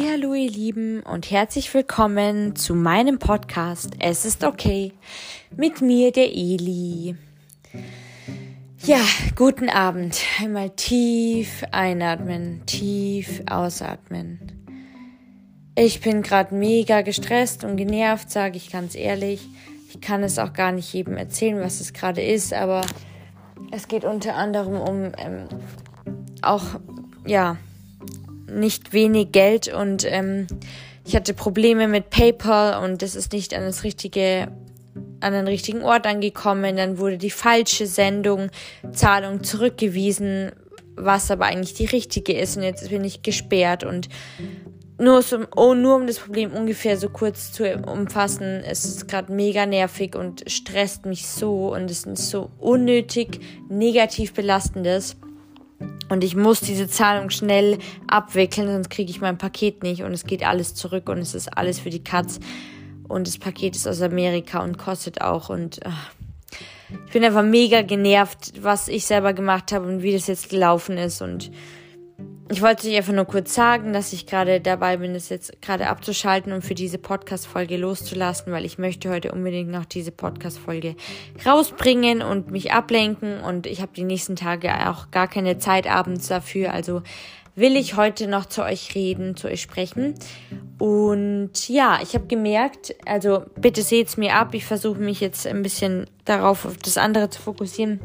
Hallo ihr Lieben und herzlich willkommen zu meinem Podcast Es ist okay mit mir der Eli. Ja, guten Abend. Einmal tief einatmen, tief ausatmen. Ich bin gerade mega gestresst und genervt, sage ich ganz ehrlich. Ich kann es auch gar nicht jedem erzählen, was es gerade ist, aber es geht unter anderem um ähm, auch ja nicht wenig Geld und ähm, ich hatte Probleme mit PayPal und das ist nicht an das richtige an den richtigen Ort angekommen. Dann wurde die falsche Sendung Zahlung zurückgewiesen, was aber eigentlich die richtige ist und jetzt bin ich gesperrt und nur, so, oh, nur um das Problem ungefähr so kurz zu umfassen, es ist gerade mega nervig und stresst mich so und es ist so unnötig negativ belastendes. Und ich muss diese Zahlung schnell abwickeln, sonst kriege ich mein Paket nicht und es geht alles zurück und es ist alles für die Katz. Und das Paket ist aus Amerika und kostet auch. Und ach, ich bin einfach mega genervt, was ich selber gemacht habe und wie das jetzt gelaufen ist. Und ich wollte euch einfach nur kurz sagen, dass ich gerade dabei bin, das jetzt gerade abzuschalten und für diese Podcast-Folge loszulassen, weil ich möchte heute unbedingt noch diese Podcast-Folge rausbringen und mich ablenken und ich habe die nächsten Tage auch gar keine Zeit abends dafür, also will ich heute noch zu euch reden, zu euch sprechen. Und ja, ich habe gemerkt, also bitte seht's mir ab, ich versuche mich jetzt ein bisschen darauf, auf das andere zu fokussieren.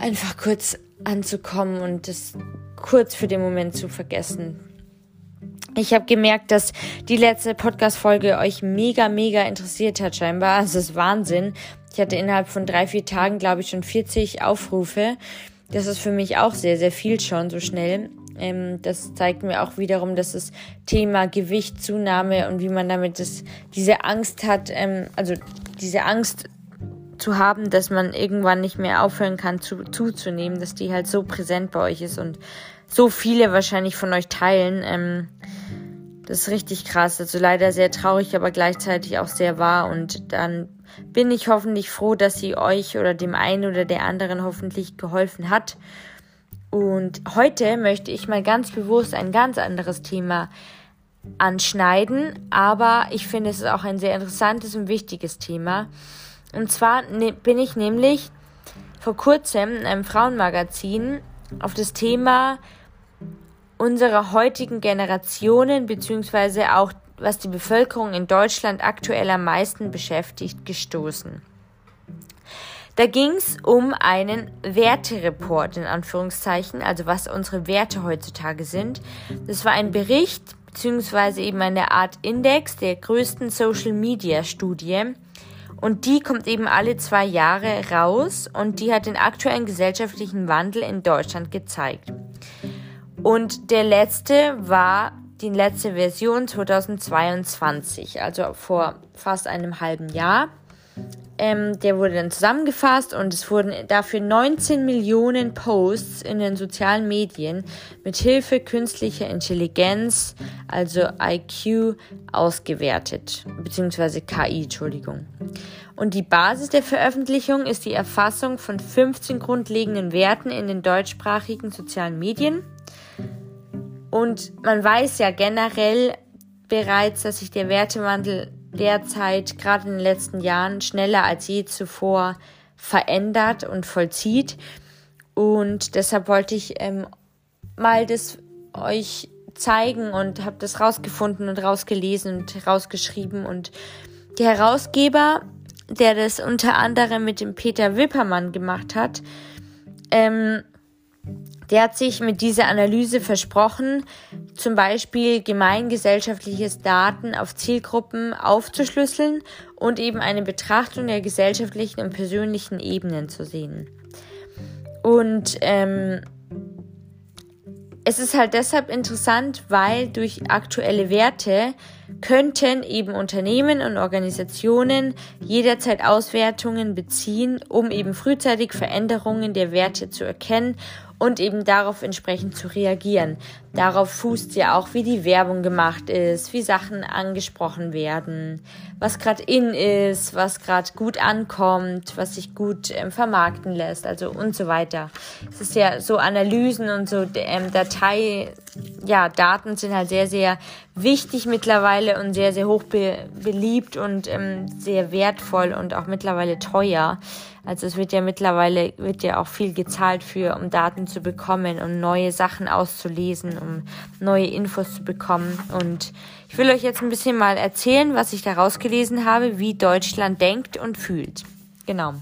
Einfach kurz anzukommen und das kurz für den Moment zu vergessen. Ich habe gemerkt, dass die letzte Podcast-Folge euch mega, mega interessiert hat, scheinbar. Also, es ist Wahnsinn. Ich hatte innerhalb von drei, vier Tagen, glaube ich, schon 40 Aufrufe. Das ist für mich auch sehr, sehr viel schon so schnell. Ähm, das zeigt mir auch wiederum, dass das Thema Gewicht, Zunahme und wie man damit das, diese Angst hat, ähm, also diese Angst zu haben, dass man irgendwann nicht mehr aufhören kann zu, zuzunehmen, dass die halt so präsent bei euch ist und so viele wahrscheinlich von euch teilen. Ähm, das ist richtig krass. Also leider sehr traurig, aber gleichzeitig auch sehr wahr. Und dann bin ich hoffentlich froh, dass sie euch oder dem einen oder der anderen hoffentlich geholfen hat. Und heute möchte ich mal ganz bewusst ein ganz anderes Thema anschneiden, aber ich finde es ist auch ein sehr interessantes und wichtiges Thema. Und zwar ne, bin ich nämlich vor kurzem in einem Frauenmagazin auf das Thema unserer heutigen Generationen beziehungsweise auch was die Bevölkerung in Deutschland aktuell am meisten beschäftigt, gestoßen. Da ging es um einen Wertereport in Anführungszeichen, also was unsere Werte heutzutage sind. Das war ein Bericht beziehungsweise eben eine Art Index der größten Social Media Studie und die kommt eben alle zwei Jahre raus und die hat den aktuellen gesellschaftlichen Wandel in Deutschland gezeigt. Und der letzte war die letzte Version 2022, also vor fast einem halben Jahr. Ähm, der wurde dann zusammengefasst und es wurden dafür 19 Millionen Posts in den sozialen Medien mit Hilfe künstlicher Intelligenz, also IQ, ausgewertet, beziehungsweise KI, Entschuldigung. Und die Basis der Veröffentlichung ist die Erfassung von 15 grundlegenden Werten in den deutschsprachigen sozialen Medien. Und man weiß ja generell bereits, dass sich der Wertewandel derzeit gerade in den letzten Jahren schneller als je zuvor verändert und vollzieht. Und deshalb wollte ich ähm, mal das euch zeigen und habe das rausgefunden und rausgelesen und rausgeschrieben. Und der Herausgeber, der das unter anderem mit dem Peter Wippermann gemacht hat, ähm, der hat sich mit dieser Analyse versprochen, zum Beispiel gemeingesellschaftliches Daten auf Zielgruppen aufzuschlüsseln und eben eine Betrachtung der gesellschaftlichen und persönlichen Ebenen zu sehen. Und ähm, es ist halt deshalb interessant, weil durch aktuelle Werte könnten eben Unternehmen und Organisationen jederzeit Auswertungen beziehen, um eben frühzeitig Veränderungen der Werte zu erkennen und eben darauf entsprechend zu reagieren. Darauf fußt ja auch, wie die Werbung gemacht ist, wie Sachen angesprochen werden, was gerade in ist, was gerade gut ankommt, was sich gut ähm, vermarkten lässt, also und so weiter. Es ist ja so Analysen und so ähm, Datei ja, Daten sind halt sehr, sehr wichtig mittlerweile und sehr, sehr hoch be beliebt und ähm, sehr wertvoll und auch mittlerweile teuer. Also es wird ja mittlerweile, wird ja auch viel gezahlt für, um Daten zu bekommen und neue Sachen auszulesen, um neue Infos zu bekommen. Und ich will euch jetzt ein bisschen mal erzählen, was ich da rausgelesen habe, wie Deutschland denkt und fühlt. Genau.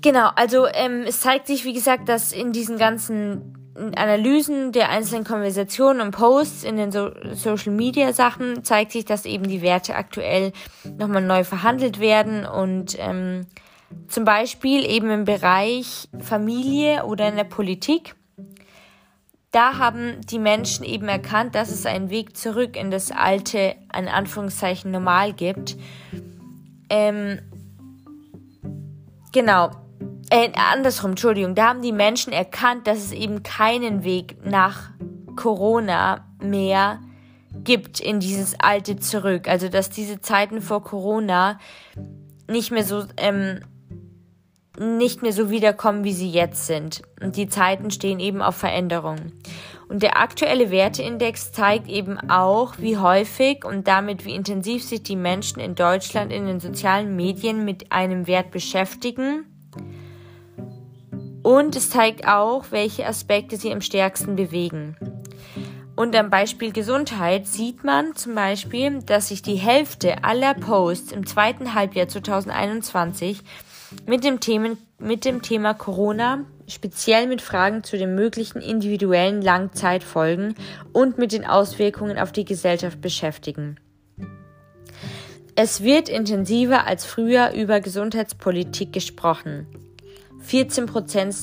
Genau, also ähm, es zeigt sich, wie gesagt, dass in diesen ganzen Analysen der einzelnen Konversationen und Posts in den so Social Media Sachen zeigt sich, dass eben die Werte aktuell nochmal neu verhandelt werden und ähm, zum Beispiel eben im Bereich Familie oder in der Politik. Da haben die Menschen eben erkannt, dass es einen Weg zurück in das alte, in Anführungszeichen, normal gibt. Ähm, genau, äh, andersrum, Entschuldigung, da haben die Menschen erkannt, dass es eben keinen Weg nach Corona mehr gibt in dieses alte zurück. Also dass diese Zeiten vor Corona nicht mehr so ähm, nicht mehr so wiederkommen, wie sie jetzt sind. Und die Zeiten stehen eben auf Veränderung. Und der aktuelle Werteindex zeigt eben auch, wie häufig und damit wie intensiv sich die Menschen in Deutschland in den sozialen Medien mit einem Wert beschäftigen und es zeigt auch, welche Aspekte sie am stärksten bewegen. Und am Beispiel Gesundheit sieht man zum Beispiel, dass sich die Hälfte aller Posts im zweiten Halbjahr 2021 mit dem, Themen, mit dem Thema Corona, speziell mit Fragen zu den möglichen individuellen Langzeitfolgen und mit den Auswirkungen auf die Gesellschaft beschäftigen. Es wird intensiver als früher über Gesundheitspolitik gesprochen. 14 Prozent,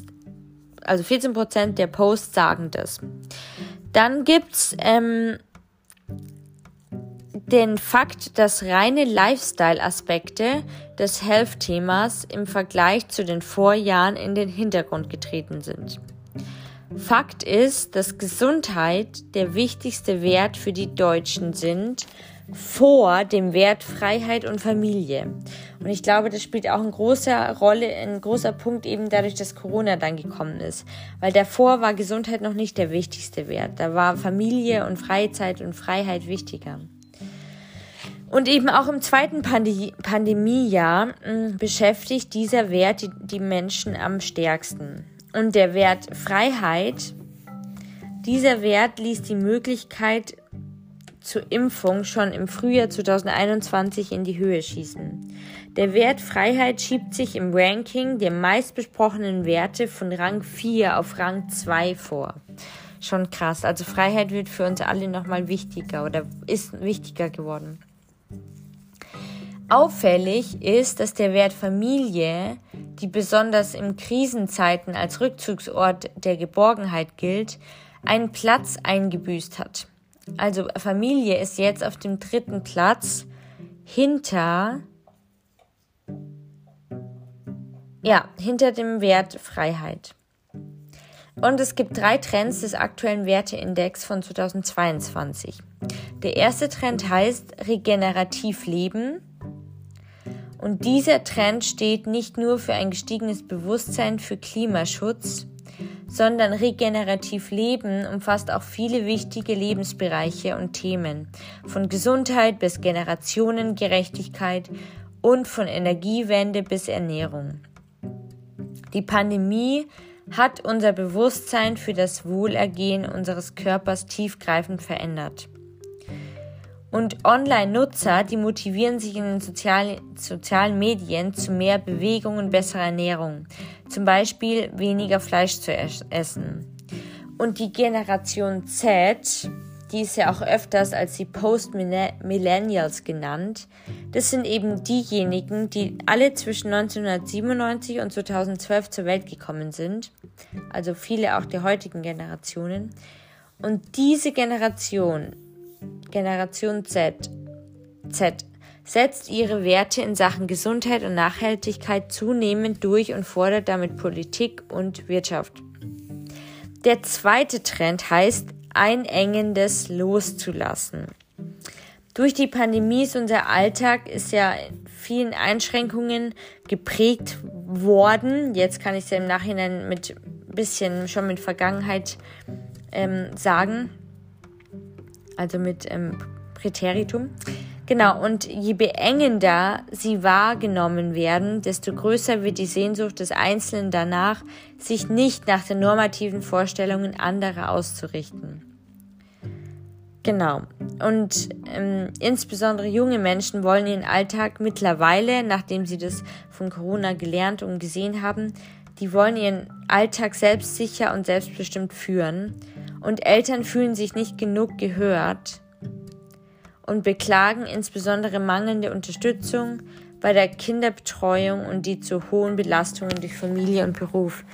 also 14 Prozent der Posts sagen das. Dann gibt's ähm, den Fakt, dass reine Lifestyle-Aspekte des Health-Themas im Vergleich zu den Vorjahren in den Hintergrund getreten sind. Fakt ist, dass Gesundheit der wichtigste Wert für die Deutschen sind vor dem Wert Freiheit und Familie. Und ich glaube, das spielt auch eine große Rolle, ein großer Punkt eben dadurch, dass Corona dann gekommen ist. Weil davor war Gesundheit noch nicht der wichtigste Wert. Da war Familie und Freizeit und Freiheit wichtiger. Und eben auch im zweiten Pande Pandemiejahr mh, hm, beschäftigt dieser Wert die, die Menschen am stärksten. Und der Wert Freiheit, dieser Wert ließ die Möglichkeit zur Impfung schon im Frühjahr 2021 in die Höhe schießen. Der Wert Freiheit schiebt sich im Ranking der meistbesprochenen Werte von Rang 4 auf Rang 2 vor. Schon krass. Also Freiheit wird für uns alle nochmal wichtiger oder ist wichtiger geworden. Auffällig ist, dass der Wert Familie, die besonders in Krisenzeiten als Rückzugsort der Geborgenheit gilt, einen Platz eingebüßt hat. Also Familie ist jetzt auf dem dritten Platz hinter ja, hinter dem Wert Freiheit. Und es gibt drei Trends des aktuellen Werteindex von 2022. Der erste Trend heißt regenerativ leben. Und dieser Trend steht nicht nur für ein gestiegenes Bewusstsein für Klimaschutz, sondern regenerativ Leben umfasst auch viele wichtige Lebensbereiche und Themen, von Gesundheit bis Generationengerechtigkeit und von Energiewende bis Ernährung. Die Pandemie hat unser Bewusstsein für das Wohlergehen unseres Körpers tiefgreifend verändert. Und Online-Nutzer, die motivieren sich in den sozialen, sozialen Medien zu mehr Bewegung und besserer Ernährung. Zum Beispiel weniger Fleisch zu essen. Und die Generation Z, die ist ja auch öfters als die Post-Millennials genannt, das sind eben diejenigen, die alle zwischen 1997 und 2012 zur Welt gekommen sind. Also viele auch der heutigen Generationen. Und diese Generation Generation Z, Z setzt ihre Werte in Sachen Gesundheit und Nachhaltigkeit zunehmend durch und fordert damit Politik und Wirtschaft. Der zweite Trend heißt Einengendes loszulassen. Durch die Pandemie ist unser Alltag ist ja vielen Einschränkungen geprägt worden. Jetzt kann ich es ja im Nachhinein mit bisschen schon mit Vergangenheit ähm, sagen. Also mit ähm, Präteritum. Genau, und je beengender sie wahrgenommen werden, desto größer wird die Sehnsucht des Einzelnen danach, sich nicht nach den normativen Vorstellungen anderer auszurichten. Genau. Und ähm, insbesondere junge Menschen wollen ihren Alltag mittlerweile, nachdem sie das von Corona gelernt und gesehen haben, die wollen ihren Alltag selbstsicher und selbstbestimmt führen. Und Eltern fühlen sich nicht genug gehört und beklagen insbesondere mangelnde Unterstützung bei der Kinderbetreuung und die zu hohen Belastungen durch Familie und Beruf.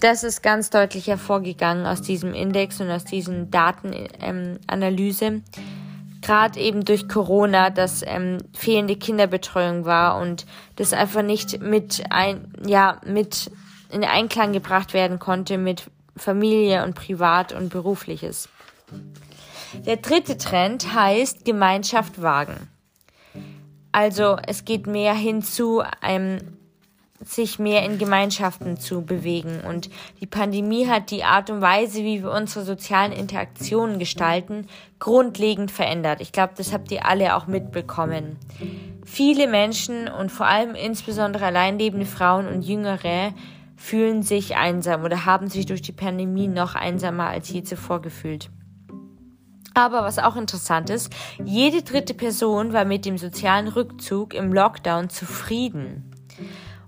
Das ist ganz deutlich hervorgegangen aus diesem Index und aus diesen Datenanalyse. Ähm, Gerade eben durch Corona, dass ähm, fehlende Kinderbetreuung war und das einfach nicht mit ein, ja, mit in Einklang gebracht werden konnte mit Familie und Privat und Berufliches. Der dritte Trend heißt Gemeinschaft wagen. Also es geht mehr hinzu, einem, sich mehr in Gemeinschaften zu bewegen. Und die Pandemie hat die Art und Weise, wie wir unsere sozialen Interaktionen gestalten, grundlegend verändert. Ich glaube, das habt ihr alle auch mitbekommen. Viele Menschen und vor allem insbesondere alleinlebende Frauen und Jüngere fühlen sich einsam oder haben sich durch die Pandemie noch einsamer als je zuvor gefühlt. Aber was auch interessant ist, jede dritte Person war mit dem sozialen Rückzug im Lockdown zufrieden.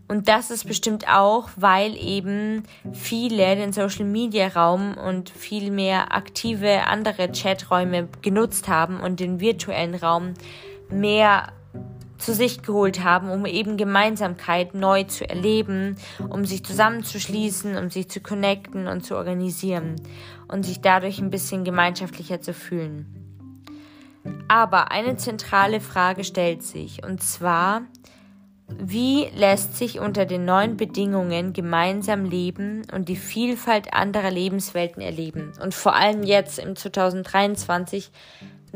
Und das ist bestimmt auch, weil eben viele den Social Media Raum und viel mehr aktive andere Chaträume genutzt haben und den virtuellen Raum mehr zu sich geholt haben, um eben Gemeinsamkeit neu zu erleben, um sich zusammenzuschließen, um sich zu connecten und zu organisieren und sich dadurch ein bisschen gemeinschaftlicher zu fühlen. Aber eine zentrale Frage stellt sich, und zwar, wie lässt sich unter den neuen Bedingungen gemeinsam leben und die Vielfalt anderer Lebenswelten erleben? Und vor allem jetzt im 2023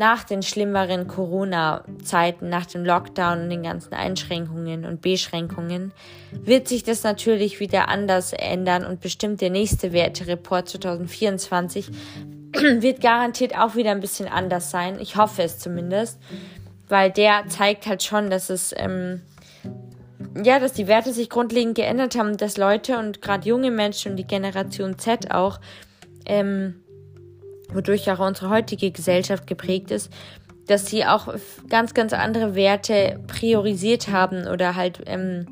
nach den schlimmeren Corona-Zeiten, nach dem Lockdown und den ganzen Einschränkungen und Beschränkungen, wird sich das natürlich wieder anders ändern und bestimmt der nächste Wertereport 2024 wird garantiert auch wieder ein bisschen anders sein. Ich hoffe es zumindest, weil der zeigt halt schon, dass es ähm, ja, dass die Werte sich grundlegend geändert haben, dass Leute und gerade junge Menschen und die Generation Z auch ähm, wodurch auch unsere heutige Gesellschaft geprägt ist, dass sie auch ganz, ganz andere Werte priorisiert haben oder halt ähm,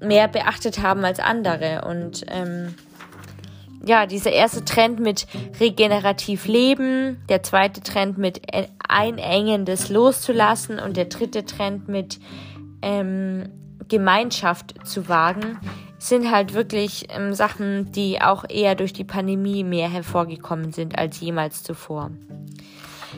mehr beachtet haben als andere. Und ähm, ja, dieser erste Trend mit regenerativ leben, der zweite Trend mit einengendes loszulassen und der dritte Trend mit ähm, Gemeinschaft zu wagen, sind halt wirklich ähm, Sachen, die auch eher durch die Pandemie mehr hervorgekommen sind als jemals zuvor.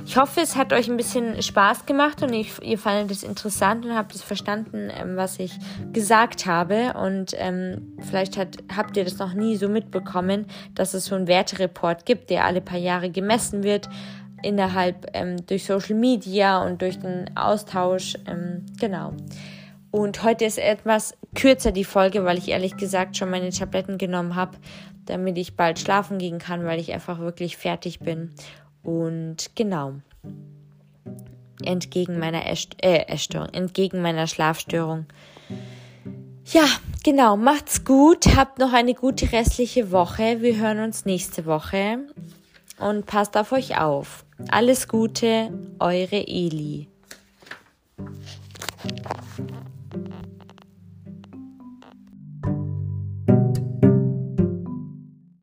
Ich hoffe, es hat euch ein bisschen Spaß gemacht und ich, ihr fandet es interessant und habt es verstanden, ähm, was ich gesagt habe. Und ähm, vielleicht hat, habt ihr das noch nie so mitbekommen, dass es so einen Wertereport gibt, der alle paar Jahre gemessen wird innerhalb ähm, durch Social Media und durch den Austausch. Ähm, genau. Und heute ist etwas kürzer die Folge, weil ich ehrlich gesagt schon meine Tabletten genommen habe, damit ich bald schlafen gehen kann, weil ich einfach wirklich fertig bin. Und genau. Entgegen meiner Erst äh, Erstörung, entgegen meiner Schlafstörung. Ja, genau. Macht's gut. Habt noch eine gute restliche Woche. Wir hören uns nächste Woche. Und passt auf euch auf. Alles Gute, eure Eli.